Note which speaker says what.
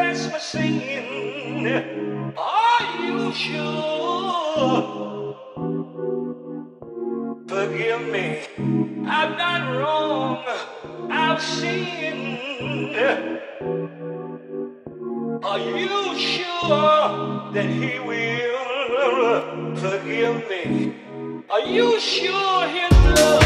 Speaker 1: That's my sin, are you sure? Forgive me, I'm not wrong, I've sinned. Are you sure that he will forgive me? Are you sure his love?